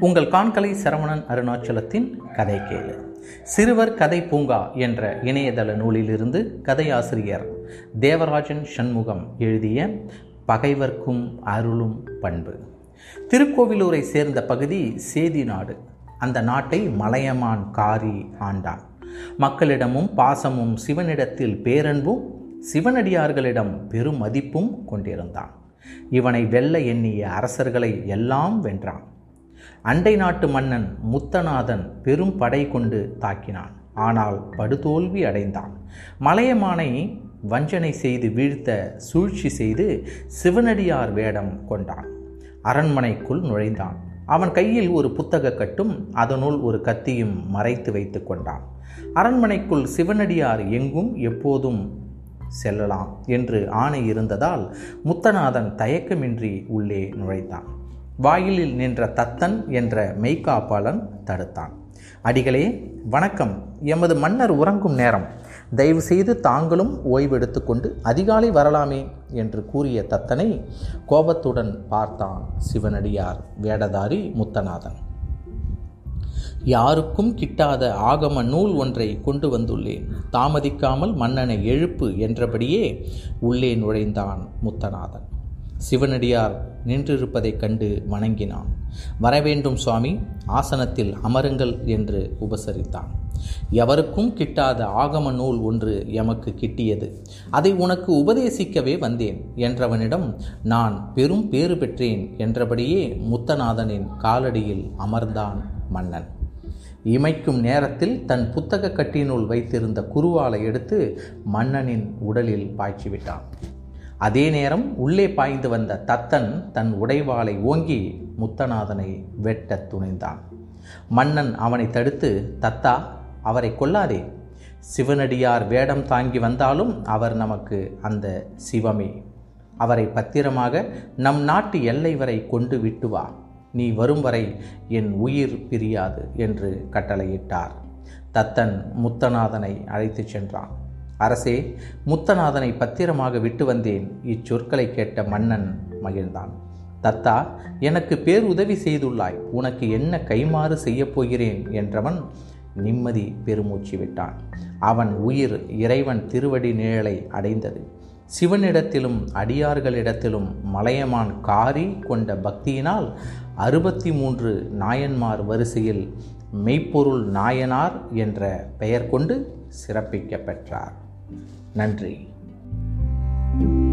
உங்கள் காண்கலை சரவணன் அருணாச்சலத்தின் கதை கேளு. சிறுவர் கதை பூங்கா என்ற இணையதள நூலிலிருந்து கதையாசிரியர் தேவராஜன் சண்முகம் எழுதிய பகைவர்க்கும் அருளும் பண்பு. திருக்கோவிலூரை சேர்ந்த பகுதி சேதி நாடு. அந்த நாட்டை மலையமான் காரி ஆண்டான். மக்களிடமும் பாசமும் சிவனிடத்தில் பேரன்பும் சிவனடியார்களிடம் பெரும் மதிப்பும் கொண்டிருந்தான். இவனை வெல்ல எண்ணிய அரசர்களை எல்லாம் வென்றான். அண்டை நாட்டு மன்னன் முத்தநாதன் பெரும் படை கொண்டு தாக்கினான். ஆனால் படுதோல்வி அடைந்தான். மலையமானை வஞ்சனை செய்து வீழ்த்த சூழ்ச்சி செய்து சிவனடியார் வேடம் கொண்டான். அரண்மனைக்குள் நுழைந்தான். அவன் கையில் ஒரு புத்தக கட்டும் அதனுள் ஒரு கத்தியும் மறைத்து வைத்து கொண்டான். அரண்மனைக்குள் சிவனடியார் எங்கும் எப்போதும் செல்லலாம் என்று ஆணை இருந்ததால் முத்தநாதன் தயக்கமின்றி உள்ளே நுழைந்தான். வாயிலில் நின்ற தத்தன் என்ற மெய்காப்பாளன் தடுத்தான். அடிகளே வணக்கம். எமது மன்னர் உறங்கும் நேரம். தயவு செய்து தாங்களும் ஓய்வெடுத்துக்கொண்டு அதிகாலை வரலாமே என்று கூறிய தத்தனை கோபத்துடன் பார்த்தான் சிவனடியார் வேடதாரி முத்தநாதன். யாருக்கும் கிட்டாத ஆகம நூல் ஒன்றை கொண்டு வந்துள்ளேன். தாமதிக்காமல் மன்னனை எழுப்பு என்றபடியே உள்ளே நுழைந்தான் முத்தநாதன். சிவனடியார் நின்றிருப்பதைக் கண்டு வணங்கினான். வரவேண்டும் சுவாமி ஆசனத்தில் அமருங்கள் என்று உபசரித்தான். எவருக்கும் கிட்டாத ஆகம நூல் ஒன்று எமக்கு கிட்டியது. அதை உனக்கு உபதேசிக்கவே வந்தேன் என்றவனிடம் நான் பெரும் பேறு பெற்றேன் என்றபடியே முத்தநாதனின் காலடியில் அமர்ந்தான் மன்னன். இமைக்கும் நேரத்தில் தன் புத்தக கட்டினுள் வைத்திருந்த குருவாலை எடுத்து மன்னனின் உடலில் பாய்ச்சிவிட்டான். அதே நேரம் உள்ளே பாய்ந்து வந்த தத்தன் தன் உடைவாளை ஓங்கி முத்தநாதனை வெட்ட துணிந்தான். மன்னன் அவனை தடுத்து தத்தா அவரை கொல்லாதே. சிவனடியார் வேடம் தாங்கி வந்தாலும் அவர் நமக்கு அந்த சிவமே. அவரை பத்திரமாக நம் நாட்டு எல்லை வரை கொண்டு விட்டு வா. நீ வரும் வரை என் உயிர் பிரியாது என்று கட்டளையிட்டார். தத்தன் முத்தநாதனை அழைத்துச் சென்றான். அரசே முத்தநாதனை பத்திரமாக விட்டு வந்தேன். இச்சொற்களை கேட்ட மன்னன் மகிழ்ந்தான். தத்தா எனக்கு பேருதவி செய்துள்ளாய். உனக்கு என்ன கைமாறு செய்யப் போகிறேன்? என்றவன் நிம்மதி பெருமூச்சு விட்டான். அவன் உயிர் இறைவன் திருவடி நிழலை அடைந்தது. சிவனிடத்திலும் அடியார்களிடத்திலும் மலையமான் காரி கொண்ட பக்தியினால் அறுபத்தி மூன்று நாயன்மார் வரிசையில் மெய்ப்பொருள் நாயனார் என்ற பெயர் கொண்டு சிறப்பிக்க பெற்றார். நன்றி thank you